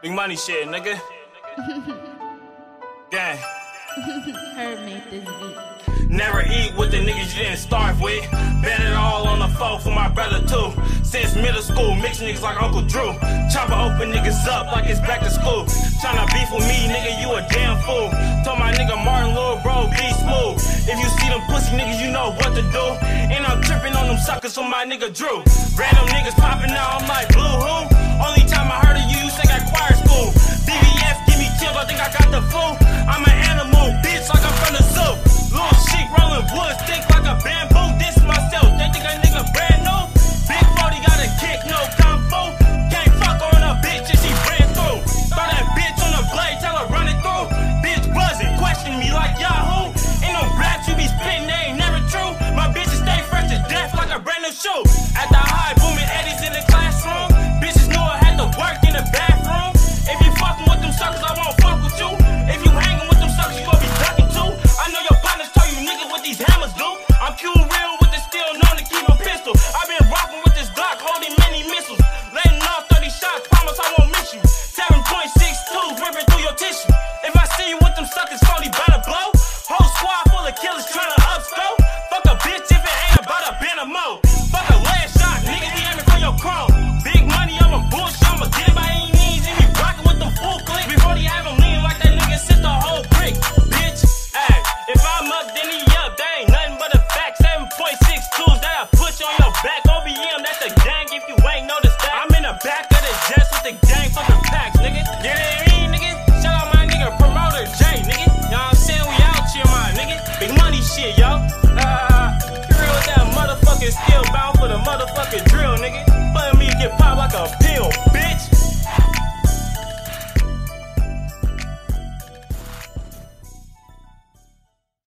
Big money shit, nigga. Gang. Herb made this beat. Never eat with the niggas you didn't starve with. Bet it all on the folk for my brother too. Since middle school, mix niggas like Uncle Drew. Chopper open niggas up like it's back to school. Tryna beef with me, nigga, you a damn fool. Told my nigga Martin Lil Bro, be smooth. If you see them pussy niggas, you know what to do. And I'm tripping on them suckers for my nigga Drew. Random niggas popping out, I'm like, blue who? Only flow. I'm an animal, bitch, like I'm from the zoo. Little shit rolling wood. I shit.